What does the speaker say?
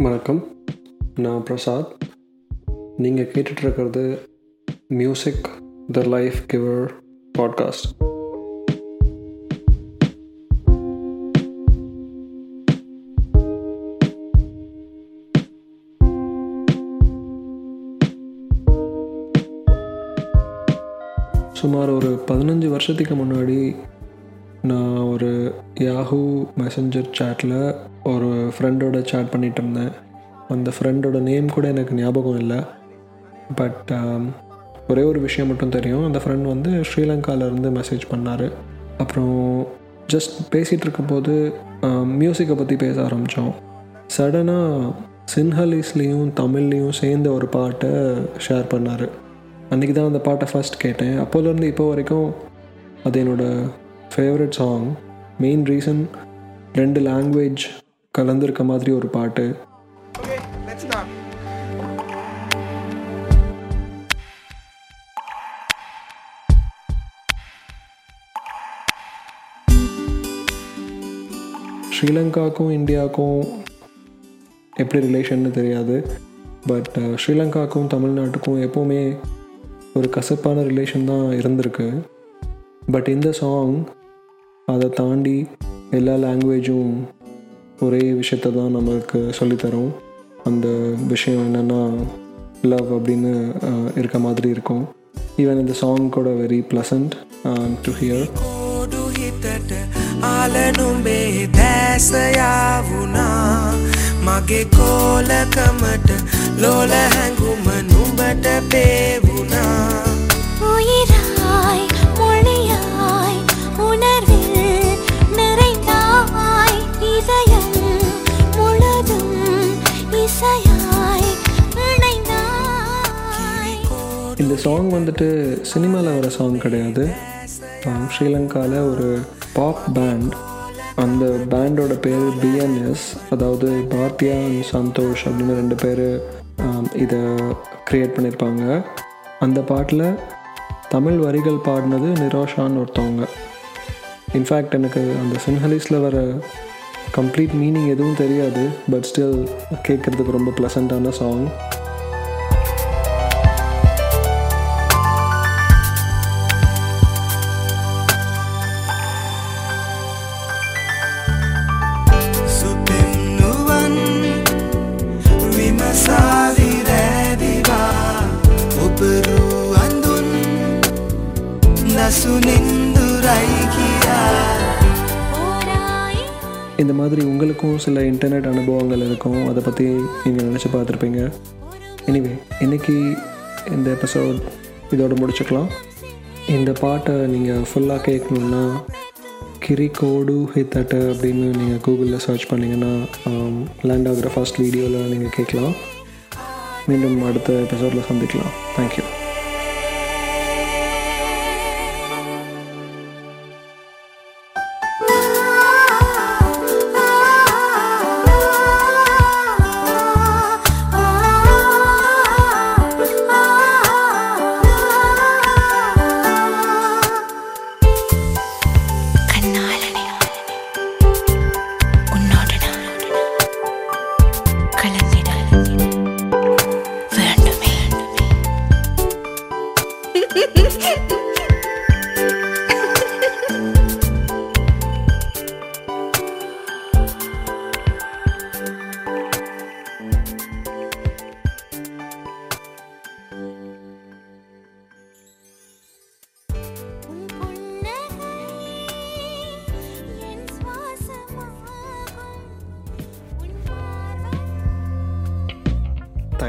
வணக்கம். நான் பிரசாத். நீங்கள் கேட்டுட்ருக்கிறது music the life giver podcast சுமார் ஒரு பதினஞ்சு வருஷத்துக்கு முன்னாடி நான் ஒரு யாஹூ மெசஞ்சர் சேட்டில் ஒரு ஃப்ரெண்டோட சேட் பண்ணிகிட்டு இருந்தேன். அந்த ஃப்ரெண்டோட நேம் கூட எனக்கு ஞாபகம் இல்லை. பட் um, ஒரே ஒரு விஷயம் மட்டும் தெரியும். அந்த ஃப்ரெண்ட் வந்து ஸ்ரீலங்காவிலேருந்து மெசேஜ் பண்ணார். அப்புறம் ஜஸ்ட் பேசிகிட்டு இருக்கும்போது um, மியூசிக்கை பற்றி பேச ஆரம்பித்தோம் சடனாக சின்ஹலீஸ்லேயும் தமிழ்லேயும் சேர்ந்த ஒரு பாட்டை ஷேர் பண்ணார். அன்றைக்கி தான் அந்த பாட்டை ஃபஸ்ட் கேட்டேன். அப்போலேருந்து இப்போ வரைக்கும் அது என்னோடய ஃபேவரட் சாங் மெயின் ரீசன் ரெண்டு லாங்குவேஜ் கலந்துருக்க மாதிரி ஒரு பாட்டு. ஸ்ரீலங்காவுக்கும் இந்தியாவுக்கும் எப்படி ரிலேஷன்னு தெரியாது. பட் ஸ்ரீலங்காவுக்கும் தமிழ்நாட்டுக்கும் எப்போவுமே ஒரு கசப்பான ரிலேஷன் தான் இருந்திருக்கு. பட் இந்த சாங் அதை தாண்டி எல்லா லாங்குவேஜும் ஒரே விஷயத்தை தான் நம்மளுக்கு சொல்லித்தரும் அந்த விஷயம் என்னென்னா லவ் அப்படின்னு அஹ், இருக்க மாதிரி இருக்கும் ஈவன் இந்த சாங் கூட வெரி ப்ளசண்ட் டு ஹியர் කෝඩු හිතට ආලනුම්බේ දැසයාවුනා මගේ කෝලකමට ලෝල හැඟුම නුඹට පේවුනා இந்த சாங் வந்துட்டு சினிமாவில் வர சாங் கிடையாது. ஸ்ரீலங்காவில் ஒரு பாப் பேண்ட் அந்த பேண்டோட பேர் பிஎன்எஸ் அதாவது பாத்தியா அண்ட் சந்தோஷ் அப்படின்னு ரெண்டு பேர் இதை க்ரியேட் பண்ணியிருப்பாங்க அந்த பாட்டில் தமிழ் வரிகள் பாடினது நிரோஷான்னு ஒருத்தவங்க. இன்ஃபேக்ட் எனக்கு அந்த சின்ஹலிஸில் வர கம்ப்ளீட் மீனிங் எதுவும் தெரியாது பட் ஸ்டில் கேட்குறதுக்கு ரொம்ப ப்ளசண்டான சாங் Nasu nindu raiki இந்த மாதிரி உங்களுக்கும் சில இன்டர்நெட் அனுபவங்கள் இருக்கும். அதை பற்றி நீங்கள் நினச்சி பார்த்துருப்பீங்க. எனிவே இன்னைக்கு இந்த எபிசோட் இதோடு முடிச்சுக்கலாம். இந்த பாட்டை நீங்கள் ஃபுல்லாக கேட்கணுன்னா கிரிகோடு ஹித்தட்டு அப்படின்னு நீங்கள் கூகுளில் சர்ச் பண்ணிங்கன்னா லேண்ட் ஆகிற ஃபர்ஸ்ட் வீடியோவில் நீங்கள் கேட்கலாம். மீண்டும் அடுத்த எபிசோடில் சந்திக்கலாம். Thank you